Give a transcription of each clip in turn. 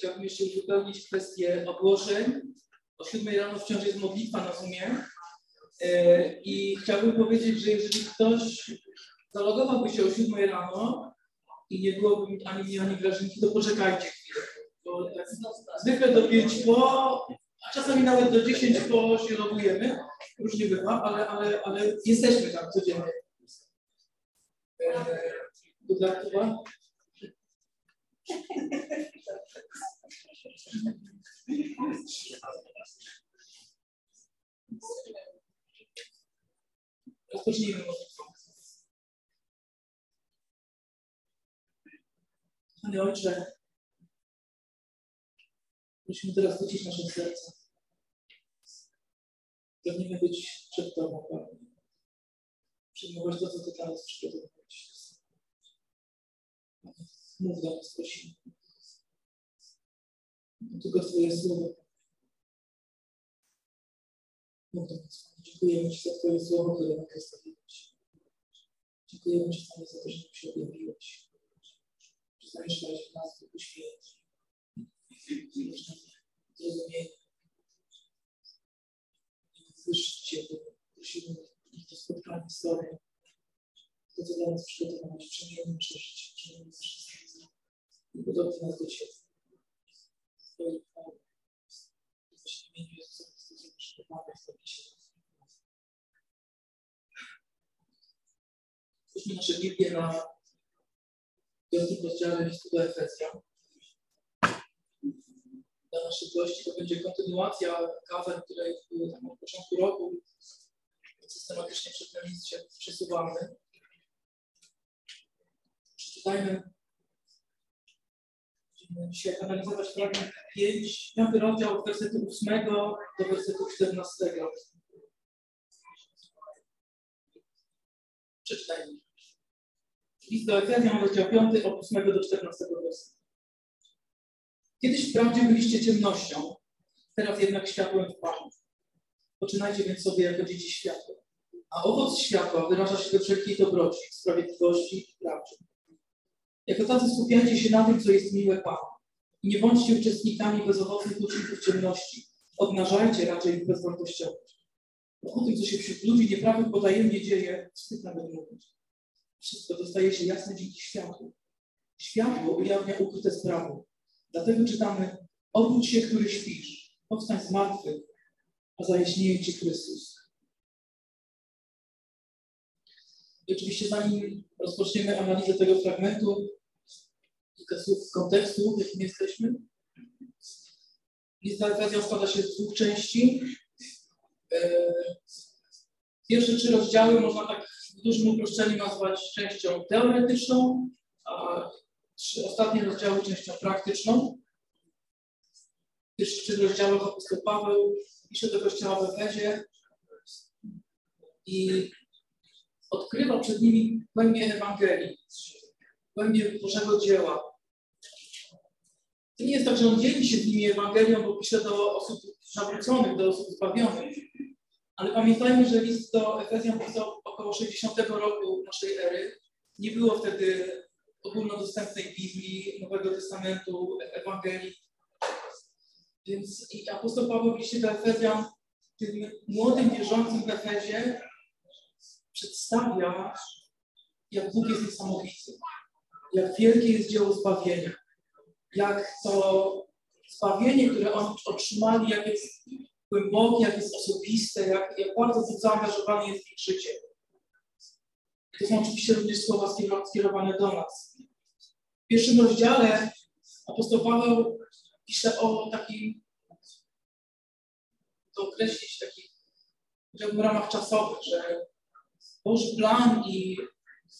chciałbym jeszcze uzupełnić kwestię ogłoszeń. O 7 rano wciąż jest modlitwa na Zoomie. E, I chciałbym powiedzieć, że jeżeli ktoś zalogowałby się o 7 rano i nie byłoby ani mnie, ani Grażynki, to poczekajcie chwilę. Bo tak zwykle do 5 po, a czasami nawet do 10 po się logujemy. Różnie bywa, ale, ale, ale jesteśmy tam codziennie. E, dodatkowa. Rozpocznijmy. Panie Ojcze, musimy teraz wrócić nasze serca. Pragnijmy być przed Tobą, Panie. Przyjmować to, co Ty dla nas. Mów do nas, prosimy. Tylko Twoje słowo. Panie. Dziękujemy Ci za Twoje słowo, które nam postawiłeś. Dziękujemy Ci, Panie, za to, że nam się objawiłeś. Że zamieszkałeś w nas Duchu Święty. Zrozumienie. Wyższy Ciebie. Prosimy to spotkanie z Tobą. To, co dla nas przygotowałeś, przemienimy nasze przemienimy nasze serce. I podobnie nas do Ciebie. Twojej chwały. W imieniu Jezusa Chrystusa przygotowamy w Tobie się. Otwórzmy nasze Biblię na piątym rozdziale listu do Efezjan. Dla naszych gości to będzie kontynuacja kazer, które tam od początku roku. Systematycznie ten list się przesuwamy. Przeczytajmy. Dzisiaj analizować fragment 5, 5 rozdział od wersetu 8 do wersetu 14. Przeczytajmy. List do Efezjan, rozdział 5, od 8 do 14 wersetu. Kiedyś wprawdzie byliście ciemnością, teraz jednak światłem w Panu. Poczynajcie więc sobie jako dzieci światła. A owoc światła wyraża się we wszelkiej dobroci, sprawiedliwości i prawdzie. Jako tacy skupiajcie się na tym, co jest miłe Panu. I nie bądźcie uczestnikami bezowocnych uczynków ciemności. Obnażajcie raczej ich bezwartościowość. O tym, co się wśród ludzi nieprawych potajemnie dzieje, wstyd nawet mówić. Wszystko dostaje się jasne dzięki światłu. Światło ujawnia ukryte sprawy. Dlatego czytamy, obudź się, który śpisz, powstań z martwych, a zajaśnieje Ci Chrystus. Oczywiście zanim rozpoczniemy analizę tego fragmentu, kilka słów kontekstu, w jakim jesteśmy. Lista Efezjan składa się z dwóch części. Pierwsze trzy rozdziały można tak w dużym uproszczeniu nazwać częścią teoretyczną, a trzy ostatnie rozdziały częścią praktyczną. W pierwszych trzech rozdziałach apostoł Paweł pisze do kościoła w Efezie i odkrywa przed nimi głębię Ewangelii, głębię Bożego dzieła. To nie jest tak, że on dzieli się z nimi Ewangelią, bo pisze do osób nawróconych, do osób zbawionych. Ale pamiętajmy, że list do Efezjan pisał około 60 roku naszej ery. Nie było wtedy ogólnodostępnej Biblii, Nowego Testamentu, Ewangelii. Więc i apostoł Paweł liście do Efezjan tym młodym wierzącym w Efezie przedstawia, jak Bóg jest niesamowity, jak wielkie jest dzieło zbawienia, jak to zbawienie, które oni otrzymali, jak jest głębokie, jak jest osobiste, jak, jak bardzo Bóg zaangażowany jest w ich życie. To są oczywiście również słowa skierowane do nas. W pierwszym rozdziale apostoł Paweł pisze o takim, to określić, takich w ramach czasowych, że Boży plan i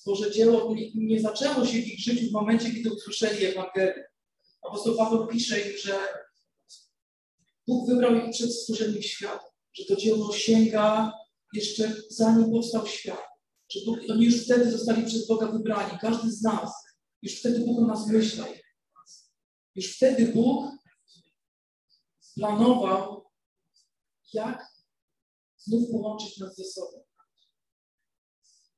Boże dzieło nie, zaczęło się w ich życiu w momencie, kiedy usłyszeli Ewangelię. Apostoł Paweł pisze im, że Bóg wybrał ich przed stworzeniem świata, że to dzieło sięga jeszcze zanim powstał świat, że Bóg, oni już wtedy zostali przez Boga wybrani, każdy z nas. Już wtedy Bóg o nas myślał. Już wtedy Bóg planował, jak znów połączyć nas ze sobą.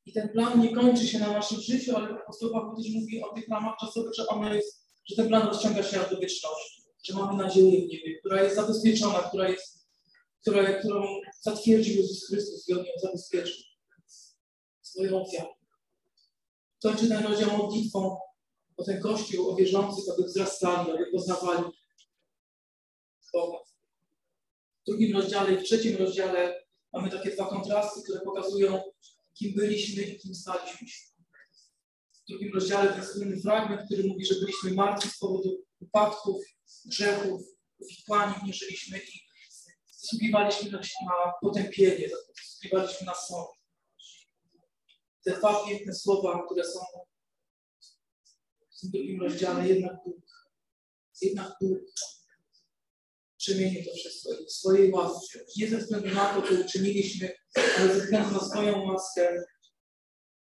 I ten plan nie kończy się na naszym życiu, ale apostoł Paweł też mówi o tych ramach czasowych, że ono jest, że ten plan rozciąga się aż do wieczności. że mamy nadzieję w niebie, która jest zabezpieczona, która jest, która, którą zatwierdził Jezus Chrystus i on ją zabezpieczył swoją ofiarą. Kończy ten rozdział modlitwą o ten Kościół, o wierzących, aby wzrastali, aby poznawali Boga. W drugim rozdziale i w trzecim rozdziale mamy takie dwa kontrasty, które pokazują, kim byliśmy i kim staliśmy się. W drugim rozdziale inny fragment, który mówi, że byliśmy martwi z powodu upadków, grzechów, uwikłani w nie żyliśmy i zasługiwaliśmy na, na potępienie, zasługiwaliśmy na sąd. Te dwa piękne słowa, które są w tym drugim rozdziale, jednak Bóg, jednak Bóg przemienił to wszystko w swojej łasce. Nie ze względu na to, co uczyniliśmy, ale ze względu na swoją łaskę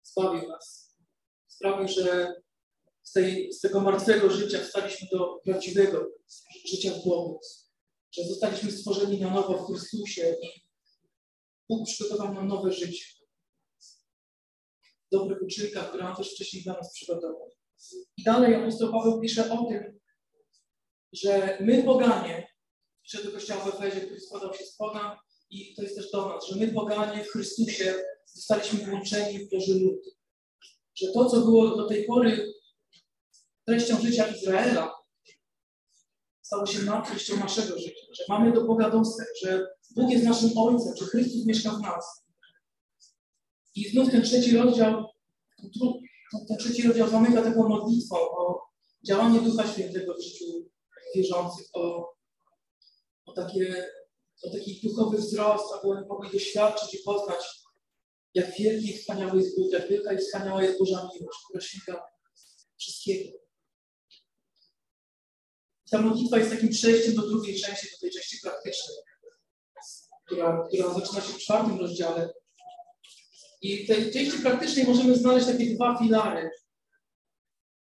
zbawił nas. Sprawił, że z, tej, z tego martwego życia wstaliśmy do prawdziwego życia w Bogu. Że zostaliśmy stworzeni na nowo w Chrystusie i Bóg przygotował nam nowe życie. Dobry uczynka, który on też wcześniej dla nas przygotował. I dalej apostoł Paweł pisze o tym, że my poganie, pisze do kościoła w Efezie, który składał się z pogan i to jest też do nas, że my poganie w Chrystusie zostaliśmy włączeni w Boży lud. Że to, co było do tej pory treścią życia Izraela, stało się na treścią naszego życia, że mamy do Boga dostęp, że Bóg jest naszym Ojcem, że Chrystus mieszka w nas. I znów ten trzeci rozdział, ten trzeci rozdział zamyka taką modlitwą o działanie Ducha Świętego w życiu wierzących, o, o, takie, o taki duchowy wzrost, aby mogli doświadczyć i poznać, jak wielki i wspaniały jest Bóg, jak wielka i wspaniała jest Boża miłość, która sięga wszystkiego. Ta modlitwa jest takim przejściem do drugiej części, do tej części praktycznej, która, która zaczyna się w czwartym rozdziale. I w tej części praktycznej możemy znaleźć takie dwa filary.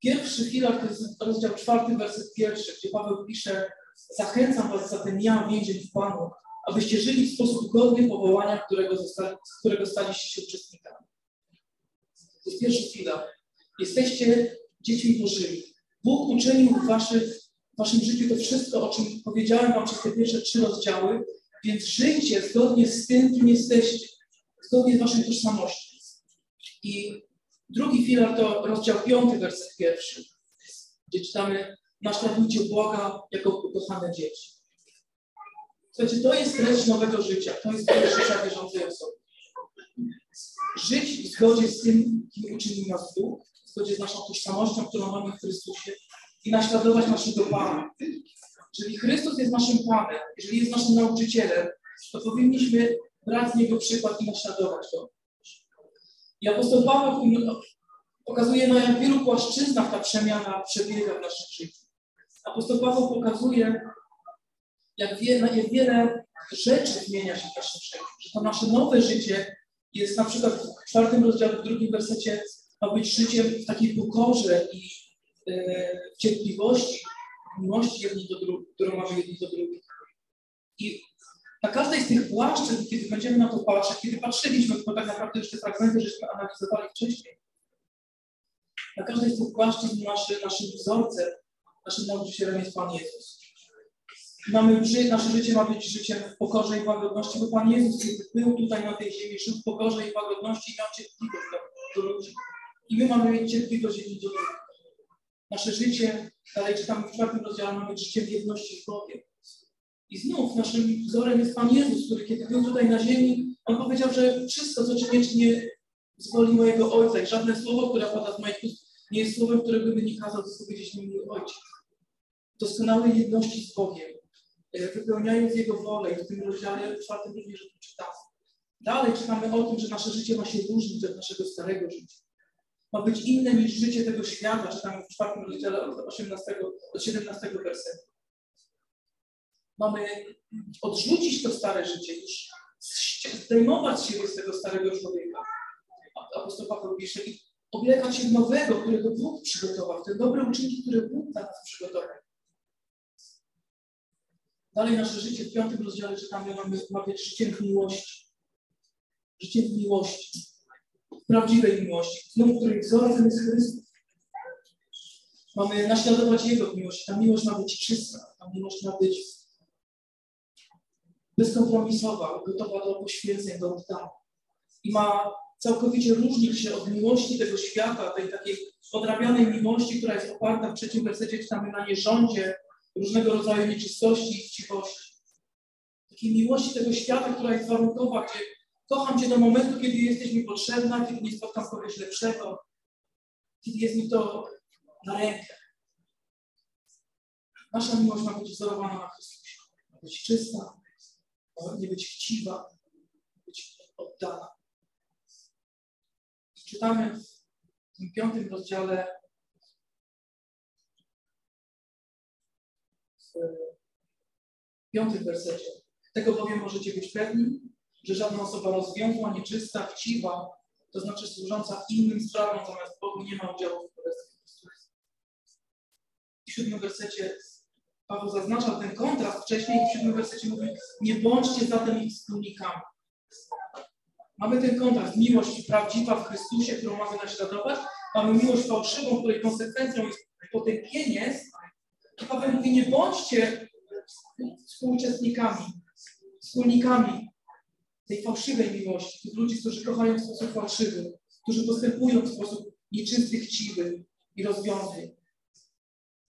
Pierwszy filar to jest rozdział czwarty, werset pierwszy, gdzie Paweł pisze Zachęcam was zatem ja, więzień w Panu, abyście żyli w sposób godny powołania, którego, zostali, którego staliście się uczestnikami. To jest pierwszy filar. Jesteście dziećmi Bożymi. Bóg uczynił w waszych w waszym życiu to wszystko, o czym powiedziałem wam przez te pierwsze trzy rozdziały, więc żyjcie zgodnie z tym, kim jesteście, zgodnie z waszą tożsamością. I drugi filar to rozdział piąty, werset pierwszy, gdzie czytamy naśladujcie Boga jako ukochane dzieci. Słuchajcie, to jest treść nowego życia, to jest treść życia wierzącej osoby. Żyć w zgodzie z tym, kim uczynił nas Bóg, w zgodzie z naszą tożsamością, którą mamy w Chrystusie, i naśladować naszego Pana. Jeżeli Chrystus jest naszym Panem, jeżeli jest naszym nauczycielem, to powinniśmy brać z Niego przykład i naśladować Go. I apostoł Paweł pokazuje, na jak wielu płaszczyznach ta przemiana przebiega w naszym życiu. Apostoł Paweł pokazuje, jak wiele, jak wiele rzeczy zmienia się w naszym życiu. Że to nasze nowe życie jest na przykład w czwartym rozdziale, w drugim wersecie ma być życiem w takiej pokorze i E, cierpliwości, miłości jedni do drugich, którą mamy jedni do drugich. I na każdej z tych płaszczyzn, kiedy będziemy na to patrzeć, kiedy patrzyliśmy, to tak naprawdę jeszcze fragmenty żeśmy analizowali wcześniej, na każdej z tych płaszczyzn naszy, naszym wzorcem, naszym nauczycielem jest Pan Jezus. Mamy, nasze życie ma być życiem w pokorze i łagodności, bo Pan Jezus, kiedy był tutaj na tej ziemi, żył w pokorze i łagodności i miał cierpliwość do, do ludzi. I my mamy mieć cierpliwość jedni do. Nasze życie, dalej czytamy w czwartym rozdziale, mamy życie w jedności z Bogiem. I znów naszym wzorem jest Pan Jezus, który kiedy był tutaj na ziemi, On powiedział, że wszystko, co czynię, czynię z woli mojego Ojca i żadne słowo, które pada z moich ust, nie jest słowem, którego by nie kazał powiedzieć mi mój Ojciec. Doskonałej jedności z Bogiem, e, wypełniając Jego wolę i w tym rozdziale czwartym również o tym czytamy. Dalej czytamy o tym, że nasze życie ma się różnić od naszego starego życia ma być inne niż życie tego świata, czytamy w czwartym rozdziale od 18 do 17 wersetu. Mamy odrzucić to stare życie, zdejmować się z tego starego człowieka. Apostoł Paweł pisze oblekać się nowego, którego Bóg przygotował, te dobre uczynki, które Bóg dla nas przygotował. Dalej nasze życie w piątym rozdziale czytamy, mamy, ma być życiem w miłości. Życiem w miłości prawdziwej miłości, znów której wzorem jest Chrystus. Mamy naśladować Jego miłość. Ta miłość ma być czysta, ta miłość ma być bezkompromisowa, gotowa do poświęceń, do oddania. I ma całkowicie różnić się od miłości tego świata, tej takiej odrabianej miłości, która jest oparta w trzecim wersecie, czytamy na nierządzie, różnego rodzaju nieczystości i chciwości. Takiej miłości tego świata, która jest warunkowa, gdzie kocham Cię do momentu, kiedy jesteś mi potrzebna, kiedy nie spotkam kogoś lepszego, kiedy jest mi to na rękę. Nasza miłość ma być wzorowana na Chrystusie. Ma być czysta, ma nie być chciwa, ma być oddana. Czytamy w tym piątym rozdziale w piątym wersecie. Tego bowiem możecie być pewni, że żadna osoba rozwiązła, nieczysta, chciwa, to znaczy służąca innym sprawom zamiast Bogu nie ma udziału w Królestwie Chrystusa. W siódmym wersecie Paweł zaznacza ten kontrast wcześniej i w siódmym wersecie mówi nie bądźcie zatem ich wspólnikami. Mamy ten kontrast, miłość prawdziwa w Chrystusie, którą mamy naśladować, mamy miłość fałszywą, której konsekwencją jest potępienie. I Paweł mówi, nie bądźcie współuczestnikami, wspólnikami tej fałszywej miłości, tych ludzi, którzy kochają w sposób fałszywy, którzy postępują w sposób nieczysty, chciwy i rozwiązły.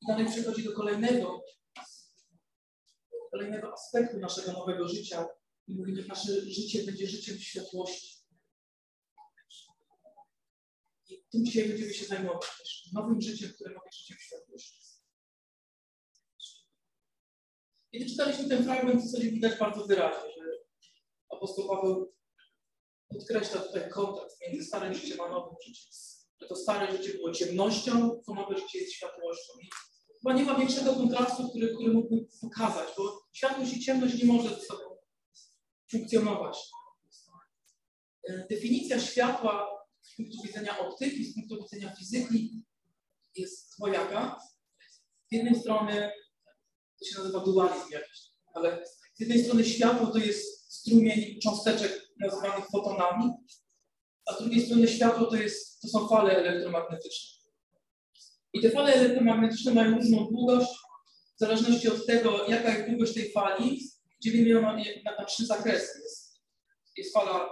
I dalej przechodzi do kolejnego, kolejnego aspektu naszego nowego życia i mówi, że nasze życie będzie życiem światłości. I tym dzisiaj będziemy się zajmować też nowym życiem, które ma być życiem światłości. Kiedy czytaliśmy ten fragment, to sobie widać bardzo wyraźnie, że apostoł Paweł podkreśla tutaj kontakt między starym życiem a nowym życiem. Że to stare życie było ciemnością, to nowe życie jest światłością. I chyba nie ma większego kontrastu, który, który mógłby pokazać, bo światłość i ciemność nie może ze sobą funkcjonować. E, definicja światła z punktu widzenia optyki, z punktu widzenia fizyki jest dwojaka. Z jednej strony to się nazywa dualizm jakiś, ale z jednej strony światło to jest strumień cząsteczek nazywanych fotonami, a z drugiej strony światło to, jest, to są fale elektromagnetyczne. I te fale elektromagnetyczne mają różną długość, w zależności od tego, jaka jest długość tej fali, dzielimy ją na, na, na trzy zakresy. Jest, jest fala,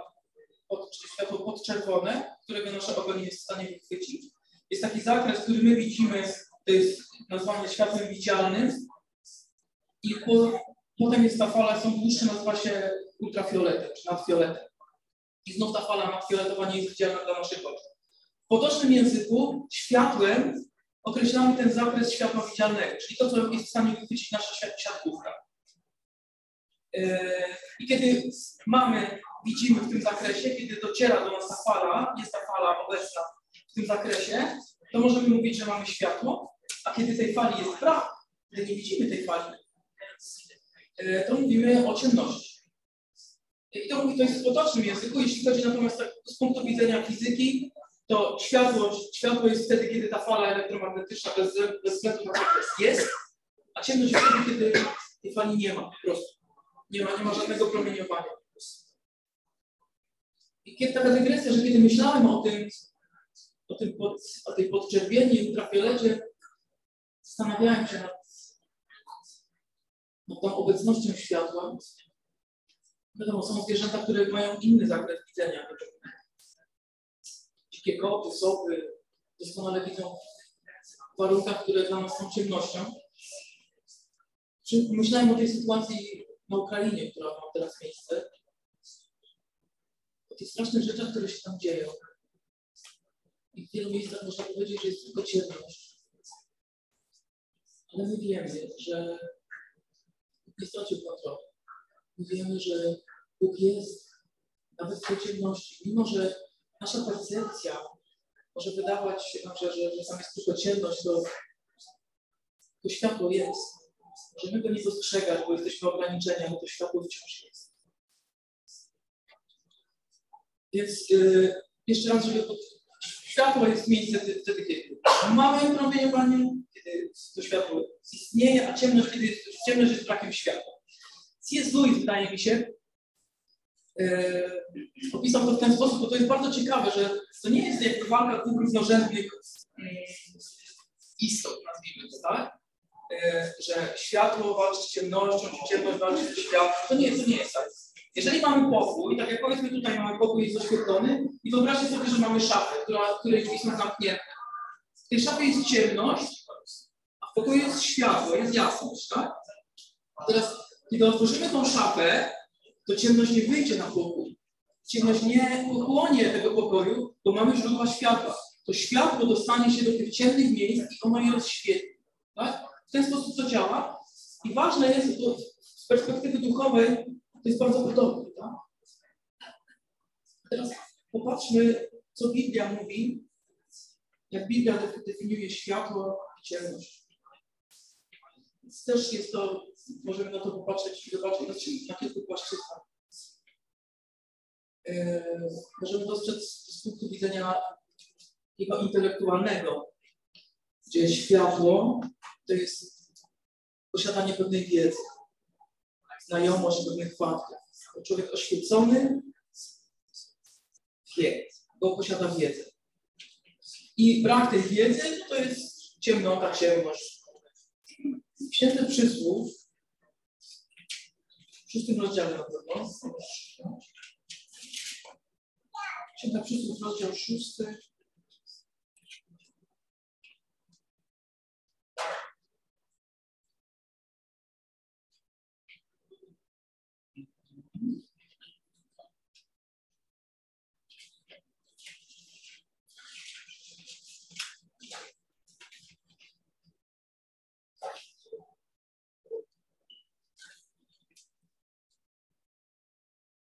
pod, światło podczerwone, którego nasze oko nie jest w stanie wychwycić. Jest taki zakres, który my widzimy, to jest nazwany światłem widzialnym. I po, potem jest ta fala, są dłuższe, nazywa się ultrafioletem, czy nadfioletem. I znów ta fala nadfioletowa nie jest widzialna dla naszych oczu. W potocznym języku światłem określamy ten zakres światła widzialnego, czyli to, co jest w stanie wychwycić nasza siatkówka. Yy, I kiedy mamy, widzimy w tym zakresie, kiedy dociera do nas ta fala, jest ta fala obecna w tym zakresie, to możemy mówić, że mamy światło, a kiedy tej fali jest brak, kiedy nie widzimy tej fali, to mówimy o ciemności. I to, to jest w potocznym języku. Jeśli chodzi natomiast tak z punktu widzenia fizyki, to światło, światło jest wtedy, kiedy ta fala elektromagnetyczna bez, bez względu na zakres jest, a ciemność jest wtedy, kiedy tej fali nie ma po prostu. Nie ma, nie ma żadnego promieniowania. I kiedy taka dygresja, że kiedy myślałem o tym, o, tym pod, o tej podczerwieni i zastanawiałem się nad, nad tą obecnością światła. Wiadomo, są zwierzęta, które mają inny zakres widzenia. Dzikie koty, sowy doskonale widzą w warunkach, które dla nas są ciemnością. Myślałem o tej sytuacji na Ukrainie, która ma teraz miejsce. O tych strasznych rzeczach, które się tam dzieją. I w wielu miejscach można powiedzieć, że jest tylko ciemność. Ale my wiemy, że stracił kontroli. My wiemy, że Bóg jest nawet w tej ciemności. Mimo, że nasza percepcja może wydawać się że, że, że tam jest tylko ciemność, to, to światło jest. Możemy go nie dostrzegać, bo jesteśmy ograniczeni, ale to światło wciąż jest. Więc yy, jeszcze raz, żeby światło jest miejsce wtedy, kiedy mamy promieniowanie, kiedy to światło istnieje, a ciemność, kiedy jest, ciemność jest brakiem światła. C.S. Lewis, wydaje mi się, yy, opisał to w ten sposób, bo to jest bardzo ciekawe, że to nie jest jakby walka dwóch równorzędnych yy, istot, nazwijmy to, tak? e, że światło walczy z ciemnością, czy ciemność walczy ze światłem. To nie, to nie jest tak. Jeżeli mamy pokój, tak jak powiedzmy tutaj mamy pokój jest oświetlony i wyobraźcie sobie, że mamy szafę, która, której drzwi są zamknięte. W tej szafie jest ciemność, a w pokoju jest światło, jest jasność, tak? Teraz, kiedy otworzymy tą szafę, to ciemność nie wyjdzie na pokój. Ciemność nie pochłonie tego pokoju, bo mamy źródła światła. To światło dostanie się do tych ciemnych miejsc i ono je rozświetli. Tak? W ten sposób to działa. I ważne jest, z perspektywy duchowej, to jest bardzo podobne. Tak? Teraz popatrzmy, co Biblia mówi, jak Biblia definiuje światło i ciemność. Więc też jest to, możemy na to popatrzeć i zobaczyć na, kilku płaszczyznach. Yy, możemy dostrzec z punktu widzenia jego intelektualnego, gdzie światło to jest posiadanie pewnej wiedzy, znajomość pewnych faktów. Człowiek oświecony wie, bo posiada wiedzę. I brak tej wiedzy to jest ciemnota, ciemność. Święty przysłów w szóstym rozdziale na pewno. Święta przysłów, rozdział szósty.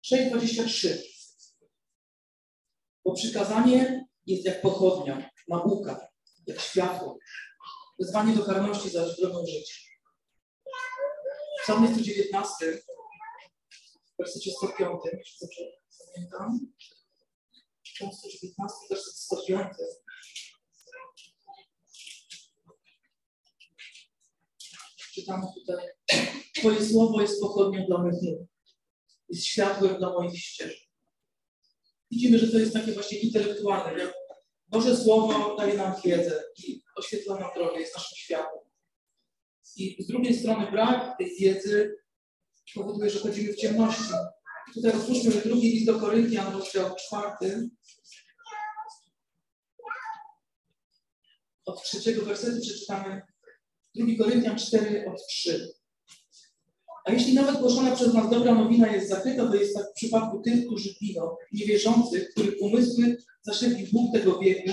Sześć dwadzieścia trzy. Bo przykazanie jest jak pochodnia, nauka, jak światło. Wezwanie do karności zaś drogą życia. W psalmie 119, w wersecie 105, jeśli dobrze pamiętam, Psalm 119, werset 105. Czytamy tutaj. Twoje słowo jest pochodnią dla moich nóg. Jest światłem dla moich ścieżek. Widzimy, że to jest takie właśnie intelektualne. Boże Słowo daje nam wiedzę i oświetla nam drogę, jest naszym światłem. I z drugiej strony brak tej wiedzy powoduje, że chodzimy w ciemności. Tutaj otwórzmy drugi list do Koryntian, rozdział czwarty. Od trzeciego wersetu przeczytamy 2 Koryntian 4 od 3. A jeśli nawet głoszona przez nas dobra nowina jest zakryta, to jest tak w przypadku tych, którzy giną, niewierzących, których umysły zaszedli Bóg tego wieku,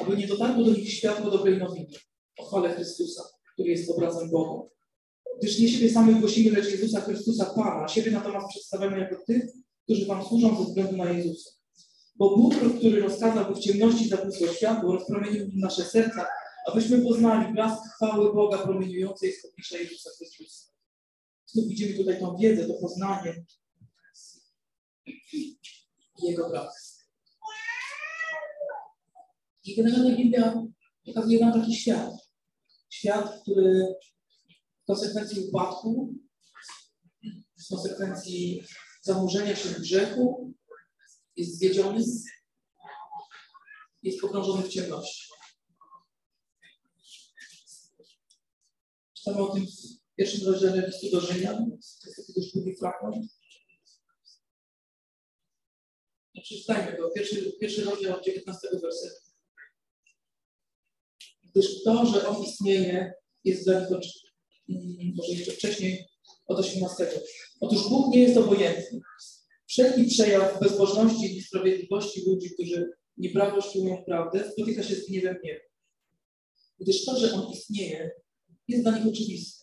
aby nie dotarło do nich światło dobrej nowiny o chwale Chrystusa, który jest obrazem Boga. Gdyż nie siebie samych głosimy, lecz Jezusa Chrystusa Pana, siebie natomiast przedstawiamy jako tych, którzy Wam służą ze względu na Jezusa. Bo Bóg, który rozkazał, by w ciemności zabłysło światło, rozpromienił nasze serca, abyśmy poznali blask chwały Boga promieniującej z oblicza Jezusa Chrystusa. Widzimy tutaj tą wiedzę, to poznanie Jego pracy. I generalnie Biblia pokazuje nam taki świat. Świat, który w konsekwencji upadku, w konsekwencji zanurzenia się w grzechu jest zwiedziony, jest pogrążony w ciemności. Czytamy o tym pierwszym rozdziale listu do Rzymian, jest długi fragment. No, przeczytajmy go, pierwszy, pierwszy rozdział od 19 wersetu. Gdyż to, że on istnieje, jest nich, mm, może jeszcze wcześniej, od 18. Otóż Bóg nie jest obojętny. Wszelki przejaw bezbożności i niesprawiedliwości ludzi, którzy nieprawdę tłumią prawdę, spotyka się z gniewem nieba. Gdyż to, że on istnieje, jest dla nich oczywiste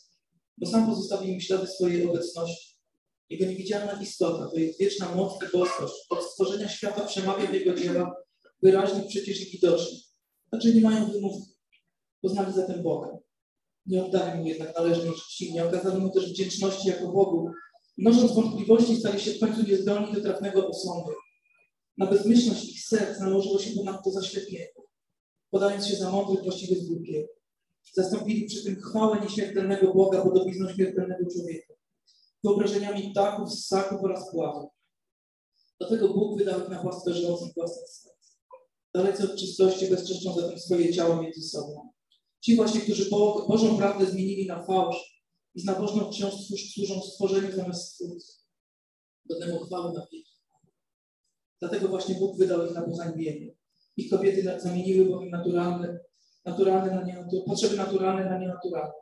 bo sam pozostawił im ślady swojej obecności. Jego niewidzialna istota, to jest wieczna moc i boskość, od stworzenia świata przemawia w Jego dzieła wyraźnie przecież i widocznie. Znaczy nie mają wymówki. Poznali zatem Boga. Nie oddali Mu jednak należnej czci, nie okazali Mu też wdzięczności jako Bogu. Mnożąc wątpliwości, stali się w końcu niezdolni do trafnego osądu. Na bezmyślność ich serc nałożyło się ponadto zaślepienie, podając się za mądrych właściwie z głupiego. Zastąpili przy tym chwałę nieśmiertelnego Boga podobizną śmiertelnego człowieka. Wyobrażeniami ptaków, ssaków oraz pławów. Dlatego Bóg wydał ich na płaszczyznących własnych serc. Dalece od czystości bezczeszczą zatem swoje ciało między sobą. Ci właśnie, którzy Bo Bożą prawdę zmienili na fałsz i z nabożną wciąż służą stworzeniu zamiast Stwórcy. Godnemu chwały na wieki. Dlatego właśnie Bóg wydał ich na pohańbienie. Ich kobiety zamieniły bowiem naturalne, naturalne na nienaturalne, potrzeby naturalne na nienaturalne.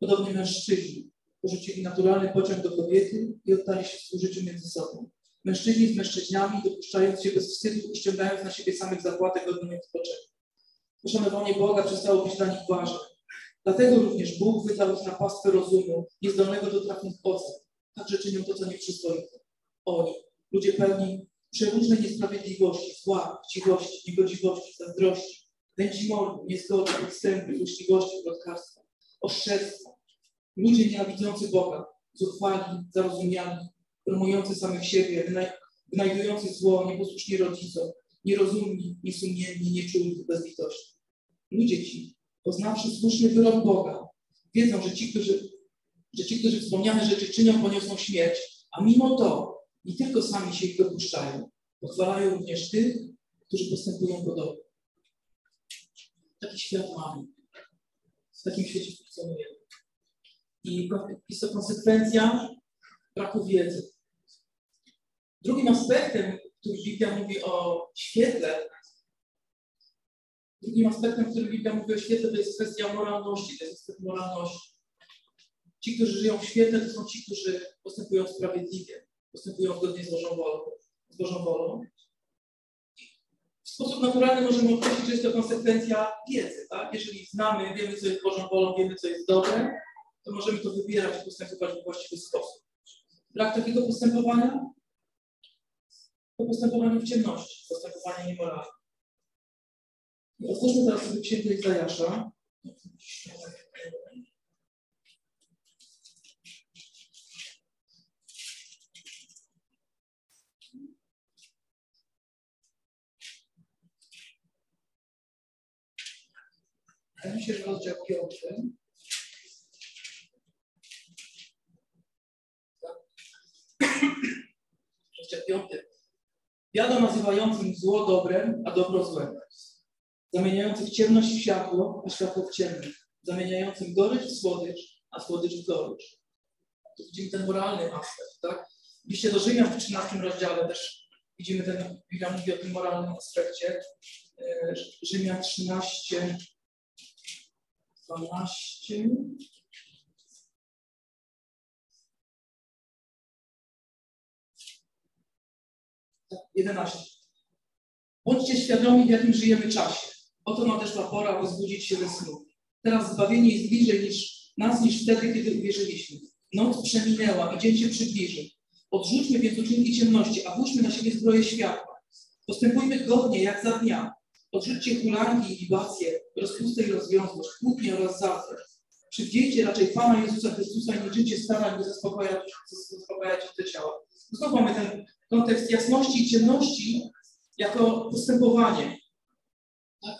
Podobnie mężczyźni porzucili naturalny pociąg do kobiety i oddali się służyciu między sobą. Mężczyźni z mężczyznami, dopuszczając się bez wstydu i ściągając na siebie samych zapłatę godną odpoczynku. Poszanowanie Boga przestało być dla nich ważne. Dlatego również Bóg wydał ich na pastwę rozumu, niezdolnego do trafnych ocen. Także czynią to, co nieprzyzwoite. Oni, ludzie pełni przeróżnej niesprawiedliwości, zła, chciwości, niegodziwości, zazdrości, chęci mordu, niezgody, podstępy, złośliwości, plotkarstwa, oszczerstwa. Ludzie nienawidzący Boga, zuchwali, zarozumiali, promujący samych siebie, wynajdujący zło, nieposłuszni rodzicom, nierozumni, niesumienni, nieczuli, bezlitości. Ludzie ci, poznawszy słuszny wyrok Boga, wiedzą, że ci, którzy, że ci, którzy wspomniane rzeczy czynią, poniosą śmierć, a mimo to nie tylko sami się ich dopuszczają, pochwalają również tych, którzy postępują podobnie. Taki świat mamy. W takim świecie funkcjonujemy. I jest to konsekwencja braku wiedzy. Drugim aspektem, który Biblia mówi o świetle, drugim aspektem, który Biblia mówi o świetle, to jest kwestia moralności, to jest aspekt moralności. Ci, którzy żyją w świetle, to są ci, którzy postępują sprawiedliwie postępują zgodnie z Bożą wolą. Z Bożą wolą. Sposób naturalny możemy określić, że jest to konsekwencja wiedzy. Tak? Jeżeli znamy, wiemy, co jest Bożą wolą, wiemy, co jest dobre, to możemy to wybierać i postępować w właściwy sposób. Brak takiego postępowania to postępowanie w ciemności, postępowanie niemoralne. Otwórzmy teraz sobie księgę Izajasza. Wydaje mi się, rozdział piąty. Rozdział piąty. Biado nazywającym zło dobrem, a dobro złem. Zamieniających ciemność w światło, a światło w ciemność. Zamieniającym gorycz w słodycz, a słodycz w gorycz. Tu widzimy ten moralny aspekt, tak? Do Rzymian w 13 rozdziale też widzimy ten, Biblia mówi o tym moralnym aspekcie. E, Rzymian 13, 12. Tak, 11. Bądźcie świadomi, w jakim żyjemy czasie. Oto nadeszła pora, by zbudzić się ze snu. Teraz zbawienie jest bliżej niż nas niż wtedy, kiedy uwierzyliśmy. Noc przeminęła i dzień się przybliży. Odrzućmy więc uczynki ciemności, a włóżmy na siebie zbroję światła. Postępujmy godnie, jak za dnia, Odrzućcie hulanki i libacje, rozpustę i rozwiązłość, kłótnie oraz zazdrość. Przywdziejcie raczej Pana Jezusa Chrystusa i nie czyńcie starań, by zaspokajać, zaspokajać te ciała. Znowu mamy ten kontekst jasności i ciemności jako postępowanie tak?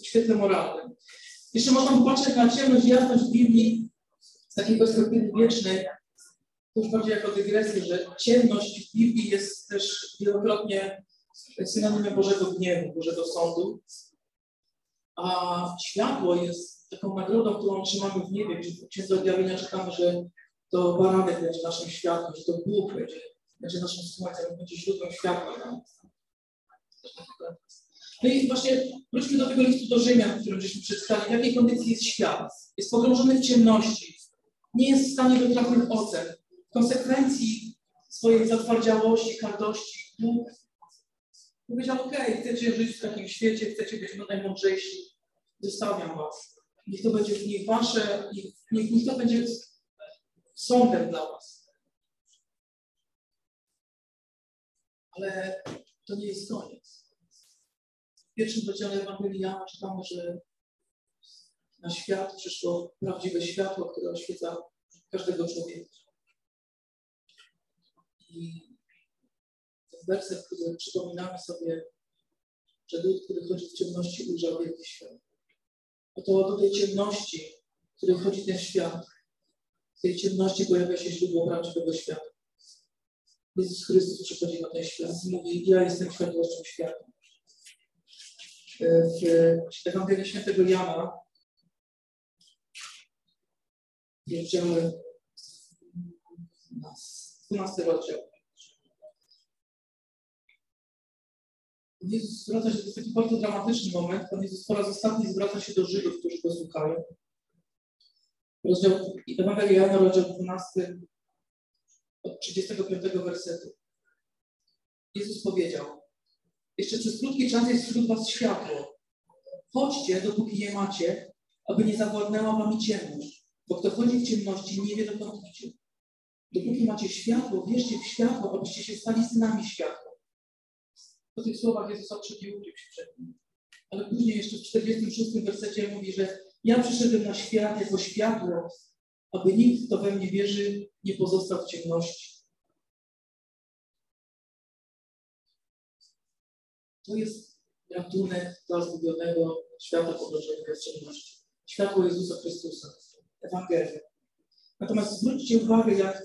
w świetle moralnym. Jeszcze można popatrzeć na ciemność i jasność Biblii z takiej perspektywy wiecznej, to już bardziej jako dygresję, że ciemność w Biblii jest też wielokrotnie synonimem Bożego gniewu, Bożego sądu. A światło jest taką nagrodą, którą trzymamy w niebie. W Księdze Objawienia czytamy, że to baranek będzie naszym światłem, że to Bóg będzie, będzie naszym słońcem, będzie źródłem światła. No i właśnie wróćmy do tego listu do Rzymian, którym żeśmy przeczytali. W jakiej kondycji jest świat? Jest pogrążony w ciemności. Nie jest w stanie do trafnych ocen. W konsekwencji swojej zatwardziałości, hardości Bóg Powiedział, okej, okay, chcecie żyć w takim świecie, chcecie być najmądrzejsi, zostawiam was. Niech to będzie, niech wasze, niech, niech, niech to będzie sądem dla was. Ale to nie jest koniec. W pierwszym rozdziale Ewangelii Jana czytamy, że na świat przyszło prawdziwe światło, które oświeca każdego człowieka. I werset, który przypominamy sobie, że lud, który chodzi w ciemności, ujrzał wielki świat. Oto do tej ciemności, w której chodzi ten świat, w tej ciemności pojawia się źródło prawdziwego świata. Jezus Chrystus przychodzi na ten świat i mówi, ja jestem światłością świata. W Ewangelii Świętego Jana rozdziale 12 rozdział. Jezus zwraca się, to jest taki bardzo dramatyczny moment. Pan Jezus po raz ostatni zwraca się do Żydów, którzy go słuchają. Rozdział Ewangelia Jana, rozdział 12, od 35 wersetu. Jezus powiedział, jeszcze przez krótki czas jest wśród was światło. Chodźcie, dopóki nie macie, aby nie zawładnęła wami ciemność. Bo kto chodzi w ciemności, nie wie dokąd idzie. Dopóki macie światło, wierzcie w światło, abyście się stali synami światła. Po tych słowach Jezus okrzyk ukrył się przed nim. Ale później jeszcze w 46 wersecie mówi, że ja przyszedłem na świat jako światło, aby nikt, kto we mnie wierzy, nie pozostał w ciemności. To jest ratunek dla zgubionego świata podróżowego w ciemności. Światło Jezusa Chrystusa, Ewangelia. Natomiast zwróćcie uwagę, jak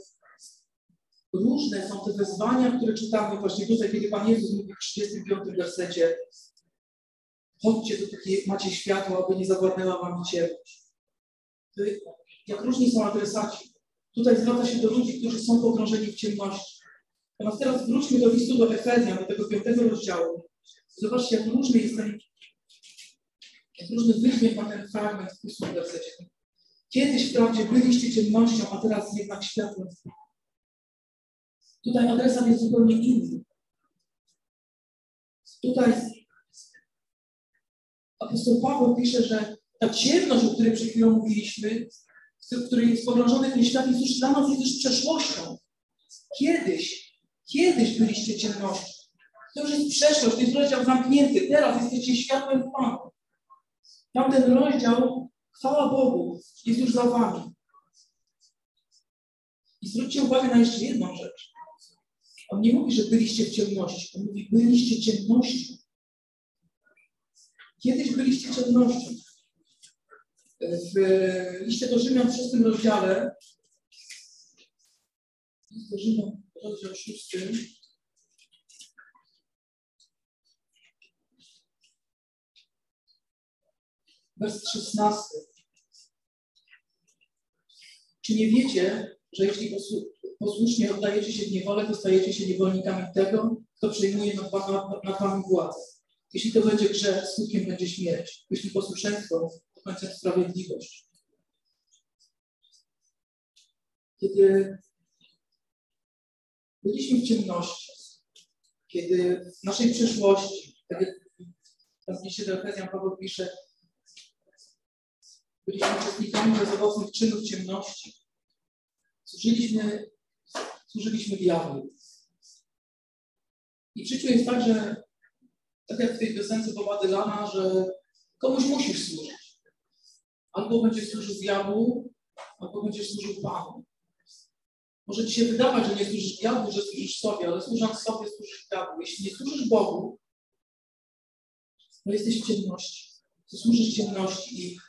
różne są te wezwania, które czytamy właśnie tutaj, kiedy Pan Jezus mówi w 35 wersecie chodźcie, dopóki macie światło, aby nie zawładnęła wam ciemność. Jak różni są adresaci. Tutaj zwraca się do ludzi, którzy są pogrążeni w ciemności. Teraz wróćmy do listu do Efezjan, do tego piątego rozdziału. Zobaczcie, jak różny jest ten, jak różny wydźwięk ma ten fragment w ósmym wersecie. Kiedyś wprawdzie byliście ciemnością, a teraz jednak światłem. Tutaj adresat jest zupełnie inny. Tutaj apostoł Paweł pisze, że ta ciemność, o której przed chwilą mówiliśmy, w której jest pogrążony ten świat, jest już dla nas jest już przeszłością. Kiedyś, kiedyś byliście ciemnością. To już jest przeszłość, to jest rozdział zamknięty. Teraz jesteście światłem Panu. Tamten rozdział, chwała Bogu, jest już za wami. I zwróćcie uwagę na jeszcze jedną rzecz. On nie mówi, że byliście w ciemności. On mówi, byliście ciemnością. Kiedyś byliście ciemnością. W liście do Rzymian w szóstym rozdziale, list do Rzymian, rozdział szósty, wers 16. Czy nie wiecie, że jeśli posłusznie oddajecie się w niewolę, to stajecie się niewolnikami tego, kto przejmuje nad wami władzę? Jeśli to będzie grzech, skutkiem będzie śmierć. Jeśli posłuszeństwo, to końcem sprawiedliwość. Kiedy byliśmy w ciemności, kiedy w naszej przeszłości, tak jak w liście do Efezjan Paweł pisze, byliśmy uczestnikami bezowocnych czynów ciemności, służyliśmy, służyliśmy diabłu. I w życiu jest tak, że tak jak w tej piosence Boba Dylana, że komuś musisz służyć. Albo będziesz służył diabłu, albo będziesz służył Panu. Może ci się wydawać, że nie służysz diabłu, że służysz sobie, ale służąc sobie służysz diabłu. Jeśli nie służysz Bogu, to jesteś w ciemności. To służysz ciemności. I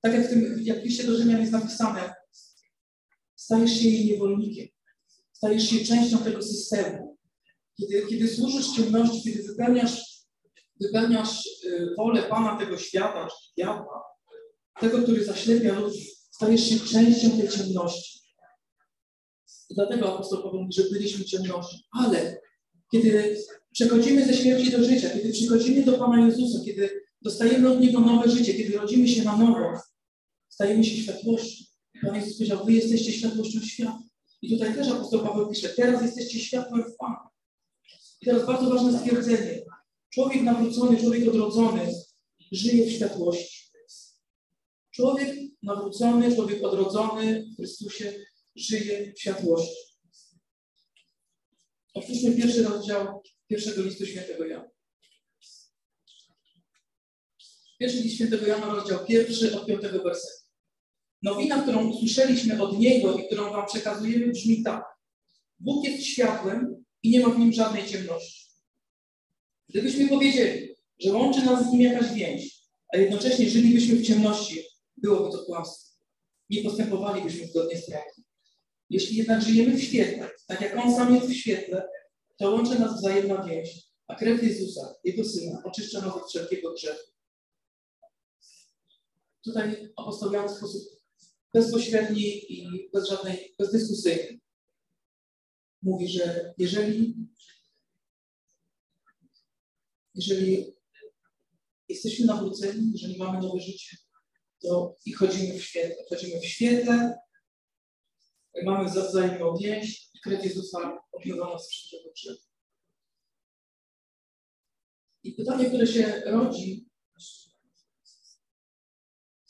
tak jak w tym, jak pisze do Rzymian jest napisane, stajesz się jej niewolnikiem. Stajesz się częścią tego systemu. Kiedy, kiedy służysz ciemności, kiedy wypełniasz, wypełniasz y, wolę Pana tego świata, czyli diabła, tego, który zaślepia ludzi, stajesz się częścią tej ciemności. I dlatego apostoł Paweł mówi, że byliśmy w ciemności. Ale kiedy przechodzimy ze śmierci do życia, kiedy przychodzimy do Pana Jezusa, kiedy dostajemy od Niego nowe życie, kiedy rodzimy się na nowo, stajemy się światłością. Pan Jezus powiedział, wy jesteście światłością świata. I tutaj też apostoł Paweł pisze, teraz jesteście światłem w Panu. I teraz bardzo ważne stwierdzenie. Człowiek nawrócony, człowiek odrodzony żyje w światłości. Człowiek nawrócony, człowiek odrodzony w Chrystusie żyje w światłości. Otwórzmy pierwszy rozdział pierwszego listu świętego Jana. Pierwszy list świętego Jana, rozdział pierwszy od piątego wersetu. Nowina, którą usłyszeliśmy od Niego i którą Wam przekazujemy, brzmi tak. Bóg jest światłem i nie ma w nim żadnej ciemności. Gdybyśmy powiedzieli, że łączy nas z nim jakaś więź, a jednocześnie żylibyśmy w ciemności, byłoby to kłamstwo. Nie postępowalibyśmy zgodnie z prawdą. Jeśli jednak żyjemy w świetle, tak jak On sam jest w świetle, to łączy nas wzajemna więź, a krew Jezusa, Jego Syna, oczyszcza nas od wszelkiego grzechu. Tutaj apostoł Jan w sposób bezpośredni i bez żadnej, bezdyskusyjny. Mówi, że jeżeli, jeżeli jesteśmy nawróceni, jeżeli mamy nowe życie, to i chodzimy w świetle. Chodzimy w świetle, mamy wzajemną więź i krew Jezusa obmywa nas wszelkiego grzechu. I pytanie, które się rodzi,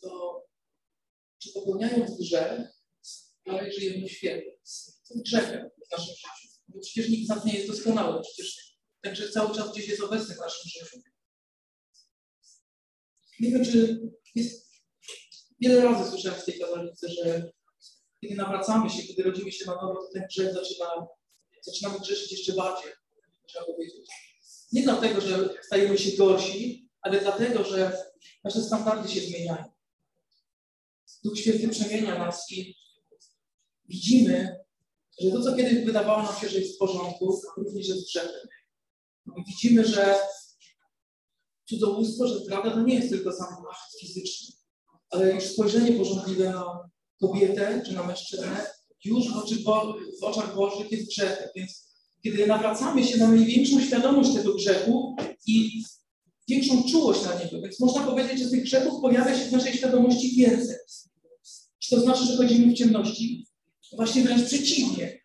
to czy popełniając grzech, dalej żyjemy w świetle? Co grzechem w naszym życiu? Bo przecież nikt z nas nie jest doskonały. Przecież ten grzech cały czas gdzieś jest obecny w naszym życiu. Nie wiem, czy jest... Wiele razy słyszałem z tej kazalnicy, że kiedy nawracamy się, kiedy rodzimy się na nowo, to ten grzech zaczyna, zaczynamy grzeszyć jeszcze bardziej, trzeba powiedzieć. Nie dlatego, że stajemy się gorsi, ale dlatego, że nasze standardy się zmieniają. Duch Święty przemienia nas i widzimy, że to, co kiedyś wydawało nam się, że jest w porządku, również jest grzechem. Widzimy, że cudzołóstwo, że zdrada to nie jest tylko sam akt fizyczny, ale już spojrzenie porządliwe na kobietę czy na mężczyznę już w, oczy, w oczach Bożych jest grzechem. Więc kiedy nawracamy się, mamy większą świadomość tego grzechu i większą czułość na niego. Więc można powiedzieć, że tych grzechów pojawia się w naszej świadomości więcej. Czy to znaczy, że chodzimy w ciemności? Właśnie wręcz przeciwnie.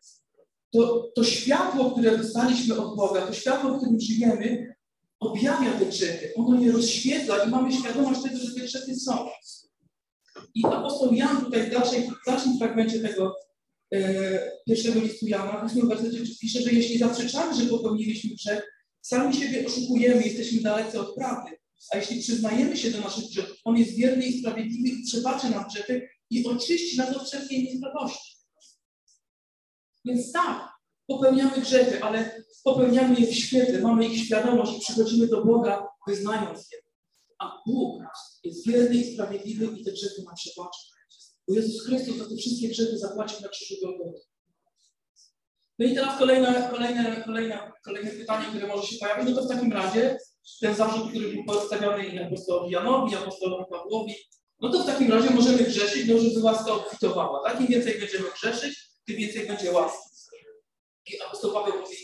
To, to światło, które dostaliśmy od Boga, to światło, w którym żyjemy, objawia te grzechy. Ono je rozświetla i mamy świadomość tego, że te grzechy są. I apostoł Jan tutaj w dalszej, w dalszym fragmencie tego e, pierwszego listu Jana, w ósmym wersecie pisze, że jeśli zaprzeczamy, że popełniliśmy grzech, sami siebie oszukujemy, jesteśmy dalece od prawdy. A jeśli przyznajemy się do naszych grzechów, On jest wierny i sprawiedliwy i przebaczy nam grzechy i oczyści nas od wszelkiej niesprawości. Więc tak, popełniamy grzechy, ale popełniamy je w świetle, mamy ich świadomość i przychodzimy do Boga, wyznając je. A Bóg jest wierny i sprawiedliwy i te grzechy nam przebaczy. Bo Jezus Chrystus za te wszystkie grzechy zapłacił na krzyżu Golgoty. No i teraz kolejne, kolejne, kolejne, kolejne pytanie, które może się pojawić, no to w takim razie ten zarzut, który był postawiony apostołowi Janowi, apostolowi Pawłowi, no to w takim razie możemy grzeszyć, no żeby łaska obfitowała. Tak? Im więcej będziemy grzeszyć, tym więcej będzie łaski. I apostoł Paweł mówi,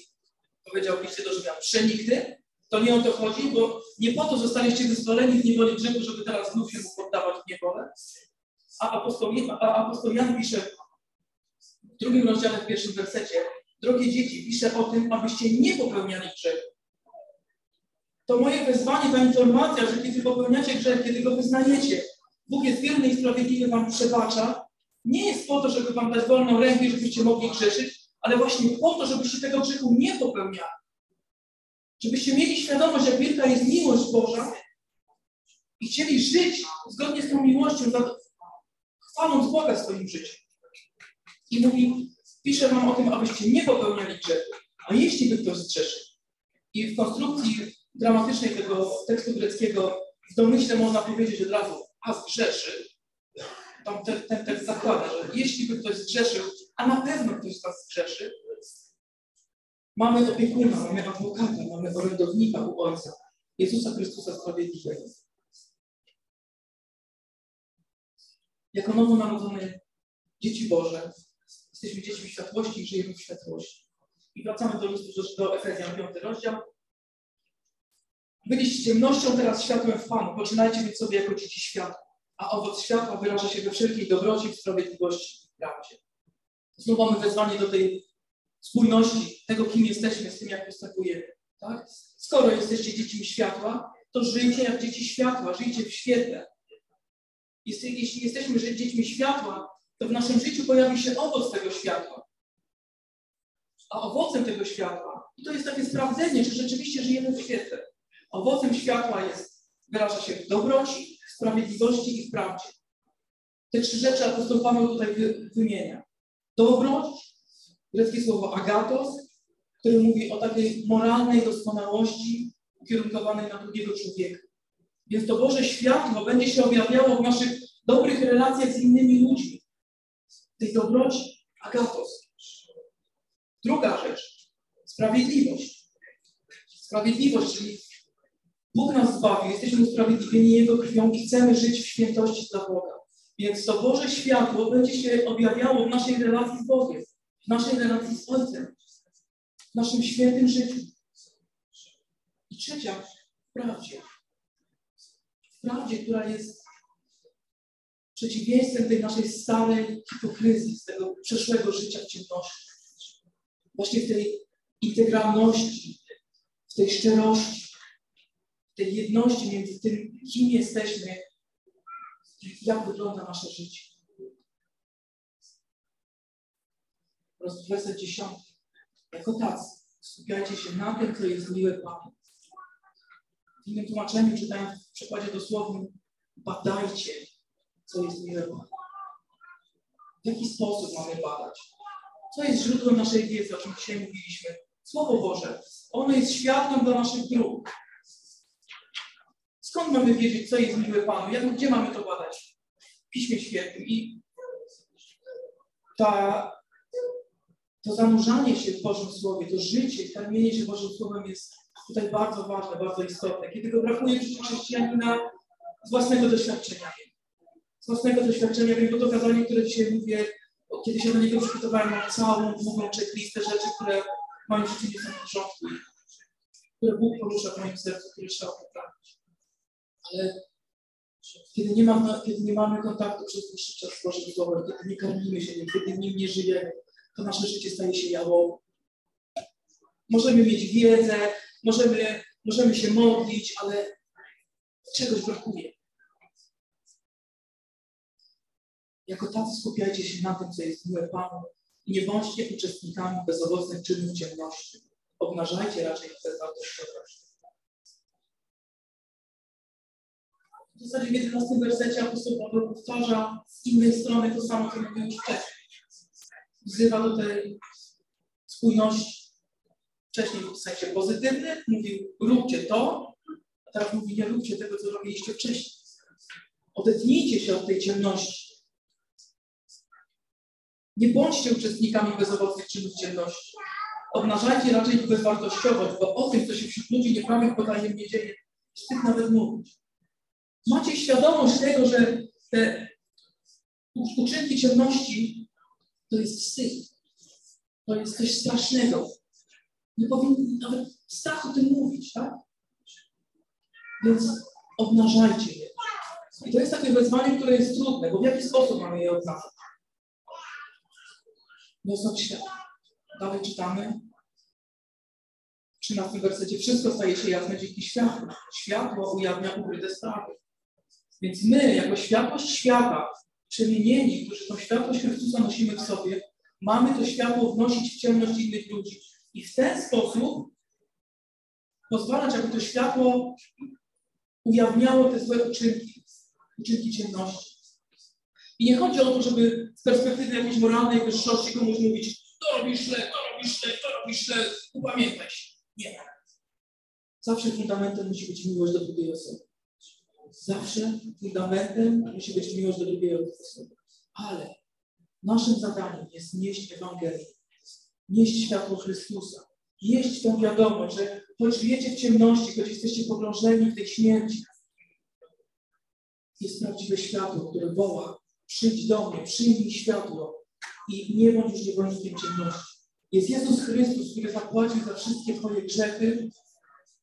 powiedział w do Rzymian, przenigdy, to nie o to chodzi, bo nie po to zostaliście wyzwoleni w niewoli grzechu, żeby teraz znów się poddawać w niewolę. A apostoł, a apostoł Jan pisze w drugim rozdziale, w pierwszym wersecie, drogie dzieci, pisze o tym, abyście nie popełniali grzechu. To moje wezwanie, ta informacja, że kiedy popełniacie grzech, kiedy go wyznajecie, Bóg jest wierny i sprawiedliwy, wam przebacza, nie jest po to, żeby wam dać wolną rękę, żebyście mogli grzeszyć, ale właśnie po to, żebyście tego grzechu nie popełniali. Żebyście mieli świadomość, jak wielka jest miłość Boża i chcieli żyć zgodnie z tą miłością, chwaląc Boga w swoim życiu. I mówi, piszę wam o tym, abyście nie popełniali grzechu. A jeśli by ktoś zgrzeszył? I w konstrukcji dramatycznej tego tekstu greckiego w domyśle można powiedzieć od razu, a zgrzeszy. Tam ten, ten tekst zakłada, że jeśli by ktoś zgrzeszył, a na pewno ktoś z was zgrzeszy, mamy opiekuna, mamy adwokata, mamy orędownika u Ojca, Jezusa Chrystusa Sprawiedliwego. Jako nowonarodzone dzieci Boże, jesteśmy dziećmi światłości i żyjemy w światłości. I wracamy do listu do Efezjan, 5 rozdział. Byliście ciemnością, teraz światłem w Panu. Poczynajcie więc sobie jako dzieci światła. A owoc światła wyraża się we wszelkiej dobroci, sprawiedliwości i prawdzie. Znowu mamy wezwanie do tej spójności, tego, kim jesteśmy, z tym, jak postępujemy. Tak? Skoro jesteście dziećmi światła, to żyjcie jak dzieci światła, żyjcie w świetle. Jeśli jesteśmy dziećmi światła, to w naszym życiu pojawi się owoc tego światła. A owocem tego światła, i to jest takie sprawdzenie, czy rzeczywiście żyjemy w świetle. Owocem światła jest, wyraża się w dobroci, w sprawiedliwości i w prawdzie. Te trzy rzeczy apostoł Paweł tutaj wymienia. Dobroć, greckie słowo agatos, które mówi o takiej moralnej doskonałości ukierunkowanej na drugiego człowieka. Więc to Boże światło będzie się objawiało w naszych dobrych relacjach z innymi ludźmi. Tej dobroci, agatos. Druga rzecz, sprawiedliwość. Sprawiedliwość, czyli Bóg nas zbawił, jesteśmy usprawiedliwieni Jego krwią i chcemy żyć w świętości dla Boga. Więc to Boże światło będzie się objawiało w naszej relacji z Bogiem, w naszej relacji z Ojcem, w naszym świętym życiu. I trzecia, w prawdzie. W prawdzie, która jest przeciwieństwem tej naszej starej hipokryzji, z tego przeszłego życia w ciemności. Właśnie w tej integralności, w tej szczerości, tej jedności między tym, kim jesteśmy jak wygląda nasze życie. Werset dziesiąty. Jako tacy skupiajcie się na tym, co jest miłe Panu. W innym tłumaczeniu czytając w przykładzie dosłownym badajcie, co jest miłe Panu. W jaki sposób mamy badać? Co jest źródłem naszej wiedzy, o czym dzisiaj mówiliśmy? Słowo Boże. Ono jest światłem dla naszych dróg. Skąd mamy wiedzieć, co jest miłe Panu? Jak, gdzie mamy to badać? W Piśmie Świętym. I ta, to zanurzanie się w Bożym Słowie, to życie, karmienie się Bożym Słowem jest tutaj bardzo ważne, bardzo istotne. Kiedy go brakuje w chrześcijanina z własnego doświadczenia. Z własnego doświadczenia wiem, bo to kazanie, które dzisiaj mówię, kiedy się do niego przygotowałem, mam całą długą checklistę rzeczy, które w moim życiu nie są w porządku, które Bóg porusza w moim sercu, które trzeba poprawić. Ale kiedy nie, mam, kiedy nie mamy kontaktu przez dłuższy czas z Bożym Słowem, kiedy nie karmimy się kiedy nim nie żyjemy, to nasze życie staje się jałowym. Możemy mieć wiedzę, możemy, możemy się modlić, ale czegoś brakuje. Jako tacy skupiajcie się na tym, co jest miłe Panu i nie bądźcie uczestnikami bezowocnych czynów ciemności. Obnażajcie raczej bezwartościowość. W zasadzie w 11 wersecie apostoł Paweł powtarza z innej strony to samo, co mówił wcześniej. Wzywa do tej spójności. Wcześniej w sensie pozytywnym mówił róbcie to, a teraz mówi nie róbcie tego, co robiliście wcześniej. Odetnijcie się od tej ciemności. Nie bądźcie uczestnikami bezowocnych czynów ciemności. Obnażajcie raczej bezwartościowość, bo o tym, co się wśród ludzi nieprawych podaje nie dzieje, wstyd nawet mówić. Macie świadomość tego, że te uczynki ciemności to jest wstyd. To jest coś strasznego. Nie powinni nawet strach o tym mówić, tak? Więc obnażajcie je. I to jest takie wezwanie, które jest trudne, bo w jaki sposób mamy je obnażać? Nosząc światło. Dalej czytamy. W 13 wersecie wszystko staje się jasne dzięki światłu. Światło ujawnia ukryte sprawy. Więc my, jako światłość świata, przemienieni, którzy tą światłość Chrystusa nosimy w sobie, mamy to światło wnosić w ciemność innych ludzi. I w ten sposób pozwalać, aby to światło ujawniało te złe uczynki, uczynki ciemności. I nie chodzi o to, żeby z perspektywy jakiejś moralnej wyższości komuś mówić, to robisz źle, to robisz źle, to robisz źle, upamiętaj się. Nie. Zawsze fundamentem musi być miłość do drugiej osoby. Zawsze fundamentem musi być miłość do drugiej osoby. Ale naszym zadaniem jest nieść Ewangelię, nieść światło Chrystusa, nieść tę wiadomość, że choć żyjecie w ciemności, choć jesteście pogrążeni w tej śmierci, jest prawdziwe światło, które woła, przyjdź do mnie, przyjmij światło i nie bądź już niewolnikiem ciemności. Jest Jezus Chrystus, który zapłacił za wszystkie Twoje grzechy,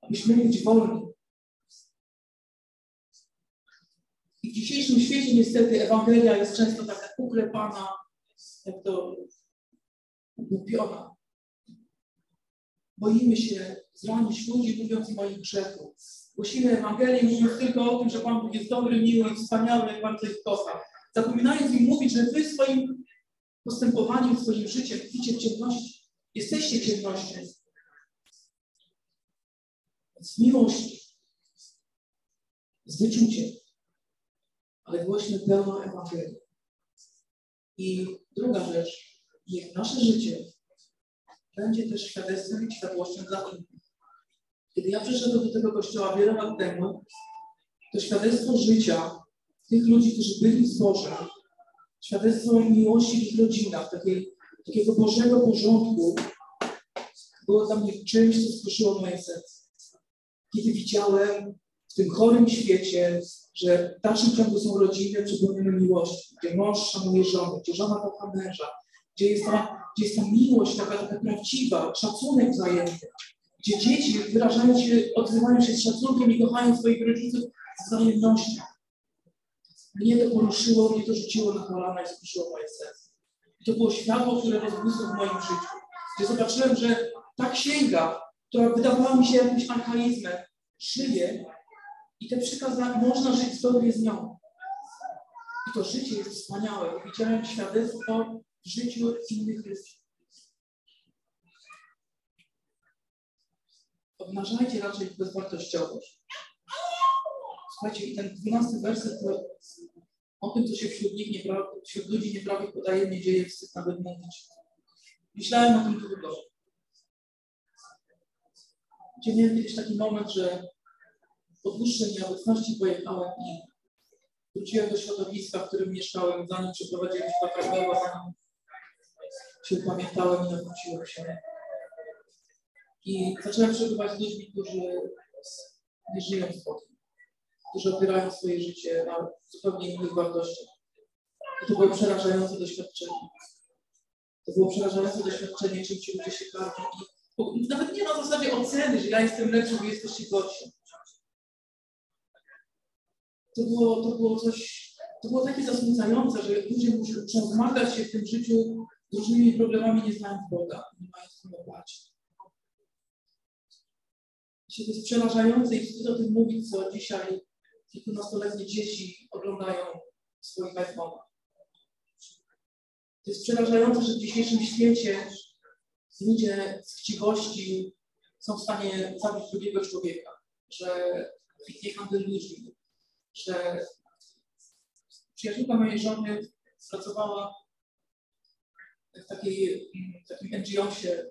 abyśmy być wolni. I w dzisiejszym świecie niestety Ewangelia jest często taka uklepana, jak to głupiona. Boimy się zranić ludzi, mówiąc o ich grzechu. Głosimy Ewangelię, mówiąc tylko o tym, że Pan Bóg jest dobry, miły i wspaniały, jak bardzo ich kocha. Zapominając im mówić, że Wy swoim postępowaniem, swoim życiem tkwicie w ciemności. Jesteście ciemnością. Z miłości, z wyczuciem, ale głośmy pełną Ewangelię. I druga rzecz, niech nasze życie będzie też świadectwem i światłością dla innych. Kiedy ja przyszedłem do tego kościoła wiele lat temu, to świadectwo życia tych ludzi, którzy byli w zborze, świadectwo miłości w ich rodzinach, takiej, takiego Bożego porządku, było dla mnie czymś, co skruszyło moje serce. Kiedy widziałem tym chorym świecie, że w dalszym ciągu są rodziny przypełnione miłości, gdzie mąż szanuje żonę, gdzie żona kocha męża, gdzie jest ta, gdzie jest ta miłość taka, taka prawdziwa, szacunek wzajemny, gdzie dzieci wyrażają się, odzywają się z szacunkiem i kochają swoich rodziców z wzajemnością. Mnie to poruszyło, mnie to rzuciło na kolana i skruszyło moje serce. I to było światło, które rozbłysło w moim życiu. Gdzie zobaczyłem, że ta księga, która wydawała mi się jakimś archaizmem, żyje i te przykazania, można żyć zgodnie z nią. I to życie jest wspaniałe. Widziałem świadectwo w życiu innych ludzi. Obnażajcie raczej bezwartościowość. Słuchajcie, i ten dwunasty werset to o tym, co się wśród nich niepraw, wśród ludzi nieprawych podaje, nie dzieje wstyd nawet mówić. Myślałem o tym długo. Gdzie miałem kiedyś taki moment, że po dłuższej nieobecności pojechałem i wróciłem do środowiska, w którym mieszkałem, zanim przeprowadziłem się do Karmeła, zanim się upamiętałem i nawróciłem się. I zacząłem przebywać z ludźmi, którzy nie żyją z Bogiem, którzy opierają swoje życie na zupełnie innych wartościach. I to było przerażające doświadczenie. To było przerażające doświadczenie, czym ci ludzie się karmią. Nawet nie na zasadzie oceny, że ja jestem lepszy, wy jesteście gorsi. To było, to było coś, to było takie zasmucające, że ludzie muszą zmagać się w tym życiu z różnymi problemami, nie znając Boga, nie mając kogo płacić. To jest przerażające i wstyd o tym mówić, co dzisiaj kilkunastoletnie dzieci oglądają w swoich iPhone'ach. To jest przerażające, że w dzisiejszym świecie ludzie z chciwości są w stanie zabić drugiego człowieka, że kwitnie handel ludźmi, że przyjaciółka mojej żony pracowała w takiej, takim NGO-sie,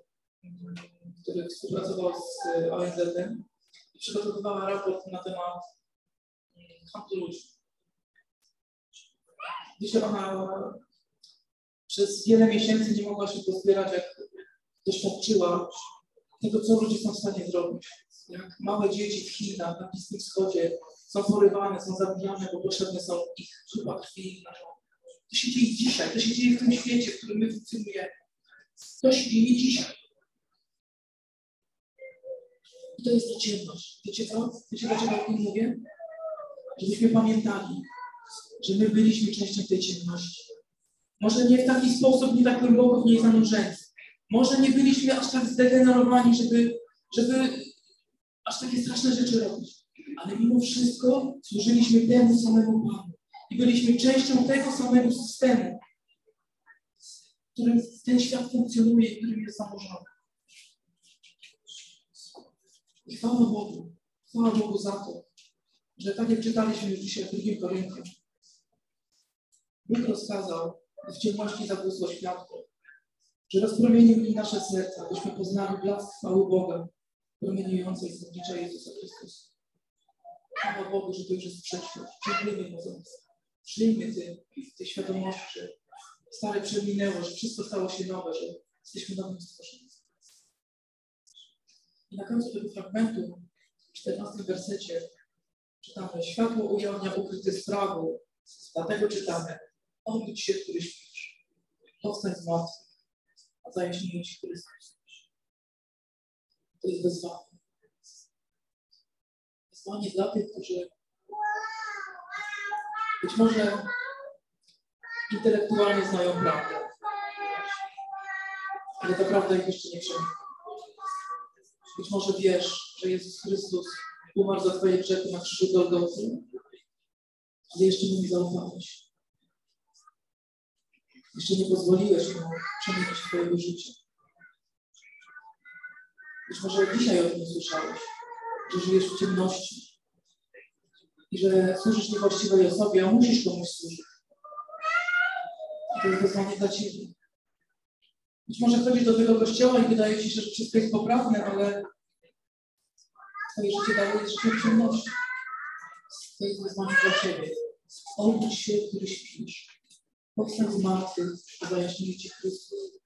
który współpracował z ONZ-em i przygotowywała raport na temat handlu ludźmi. Dzisiaj ona przez wiele miesięcy nie mogła się pozbierać, jak doświadczyła tego, co ludzie są w stanie zrobić. Jak małe dzieci w Chinach, na Bliskim Wschodzie są porywane, są zabijane, bo potrzebne są ich chyba krwi. To się dzieje dzisiaj, to się dzieje w tym świecie, w którym my funkcjonujemy. To się dzieje dzisiaj. I to jest ta ciemność. Wiecie co? Wiecie dlaczego o tym mówię? Żebyśmy pamiętali, że my byliśmy częścią tej ciemności. Może nie w taki sposób, nie tak głęboko w niej zanurzeni. Może nie byliśmy aż tak zdegenerowani, żeby, żeby aż takie straszne rzeczy robić. Ale mimo wszystko służyliśmy temu samemu Panu. I byliśmy częścią tego samego systemu, w którym ten świat funkcjonuje i którym jest zamożony. I chwała Bogu, chwała Bogu za to, że tak jak czytaliśmy już dzisiaj w drugim Koryntium, Bóg rozkazał, w ciemności zabłysło światło, że rozpromienił mi nasze serca, byśmy poznali blask chwały Boga, promieniującej z oblicza Jezusa Chrystusa. Chwała Bogu, że to już jest przeszłość. Za nas. Przyjmie Ty tej świadomości, że stare przeminęło, że wszystko stało się nowe, że jesteśmy nowym stworzeniem. I na końcu tego fragmentu, w 14 wersecie, czytamy: Światło ujawnia ukryte sprawy, dlatego czytamy: Obudź się, który śpisz. Powstań z a zajaśnij Ci Chrystus. To jest wezwanie. Wezwanie dla tych, którzy być może intelektualnie znają prawdę, ale ta prawda ich jeszcze nie przemawia. Być może wiesz, że Jezus Chrystus umarł za Twoje grzechy na krzyżu Golgoty, ale jeszcze nie zaufałeś. Jeszcze nie pozwoliłeś mu przemienić Twojego życia. Być może dzisiaj o tym słyszałeś, że żyjesz w ciemności i że służysz niewłaściwej osobie, a musisz komuś służyć. I to jest wezwanie dla Ciebie. Być może chodzisz do tego kościoła i wydaje Ci się, że wszystko jest poprawne, ale Twoje życie dalej jest życiem w ciemności. To jest wezwanie dla Ciebie. Obudź się, który śpisz. Powstań z martwych, zajaśnij Ci Chrystus.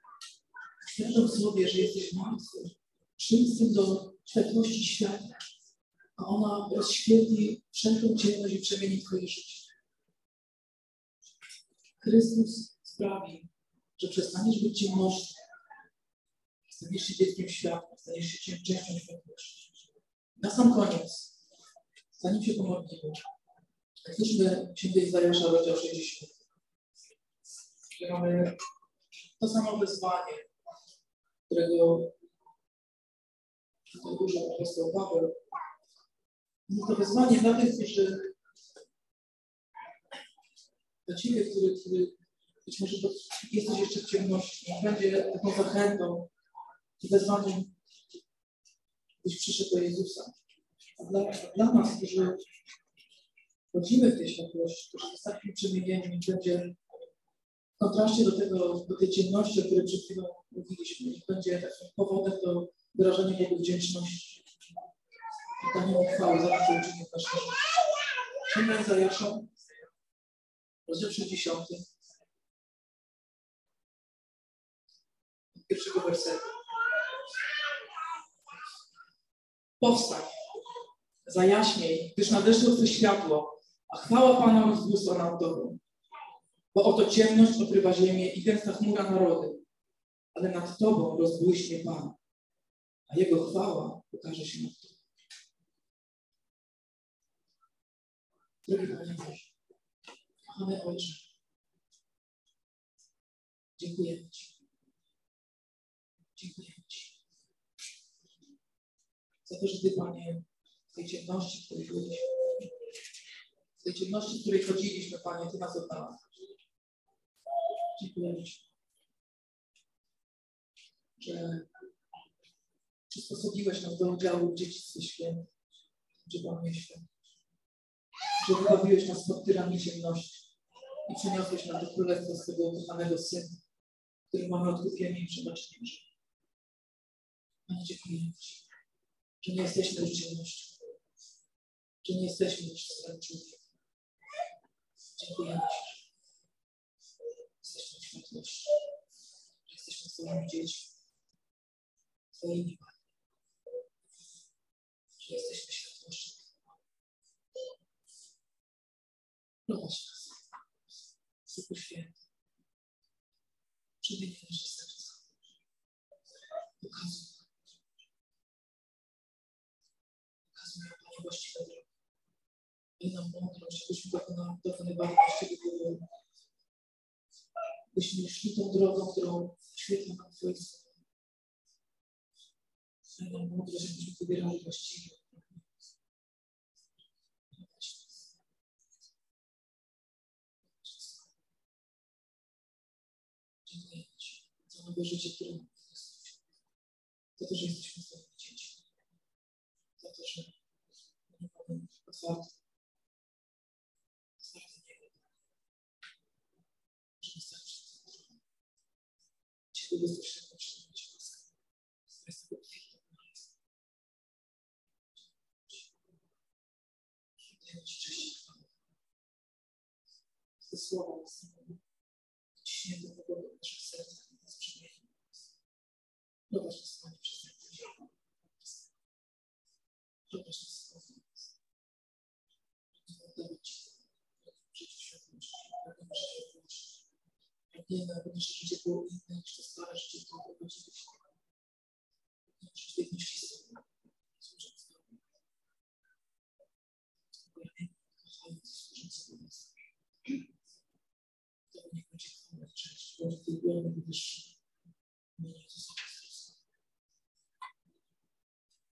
Świadom sobie, że jesteś martwy. Przyjdź do światłości świata, a ona rozświetli wszelką ciemność i przemieni Twoje życie. Chrystus sprawi, że przestaniesz być ciemnością, staniesz się dzieckiem światła, staniesz się częścią światłości. Na sam koniec, zanim się pomodlimy, otwórzmy Księgę Izajasza, rozdział 60. Mamy to samo wyzwanie, którego użył apostoł Paweł. To wyzwanie dla tych, którzy dla Ciebie, który, który być może jesteś jeszcze w ciemności, będzie taką zachętą i wezwaniem, byś przyszedł do Jezusa. A dla, dla nas, którzy chodzimy w tej światłości, którzy zostali przemienieni, będzie w kontraście do tego, do tej ciemności, o której przed chwilą mówiliśmy, będzie takim powodem do wyrażenia Jego wdzięczności. Danie Mu chwały za to, co uczynił w naszym życiu. Księga Izajasza, rozdział 60. Pierwszego wersetu. Powstań, zajaśnij, gdyż nadeszło Twoje światło, a chwała Pana rozbłysła nad Tobą. Bo oto ciemność okrywa ziemię i gęsta chmura narody, ale nad Tobą rozbłyśnie Pan, a Jego chwała ukaże się nad Tobą. Kochany Ojcze, dziękujemy Ci. Dziękujemy Ci za to, że Ty, Panie, w tej ciemności, w której byliśmy, w tej ciemności, w której chodziliśmy, Panie, Ty nas odnalazłeś. Dziękujemy Ci, że przysposobiłeś nas do udziału w dziedzictwie świętym, że Panie święty, że wybawiłeś nas pod tyrami ciemności i przeniosłeś nas do królestwa swego ukochanego Syna, który mamy odkupienie i przebaczenie grzechów. Panie, dziękujemy Ci, że nie jesteśmy już ciemnością, że nie jesteśmy już starym człowiekiem. Dziękujemy Ci, że jesteśmy w światłości, że jesteśmy Twoimi dziećmi, Twoimi Panie, że jesteśmy światłością. Prowadź nas, Duchu Święty, przemieniaj nasze serca, pokazuj Panie właściwe drogi. Daj nam mądrość, byśmy dokonywali właściwych wyborów. Byśmy szli tą drogą, którą świetla nam Twoje słowo. Daj nam mądrość, żebyśmy wybierali właściwie. Dziękuję Ci nowe życie, które nam Chrystus. Za to, że jesteśmy Twoimi dziećmi. Za to, że otwarty. Otwarty niebo. Żeby stać przed Tobą. Ciebie bezpośrednio przyjąć łaskę. Z tego pięknego miejsca. Daję Ci cześć i chwałę. Te słowa ciśnięte pogodą w naszych sercach i nas przemieni. Przez ten tydzień. Prowadź nas Pragniemy, aby nasze to służąc Tobie. Błagamy, kochając. Tobie niech będzie wyższy.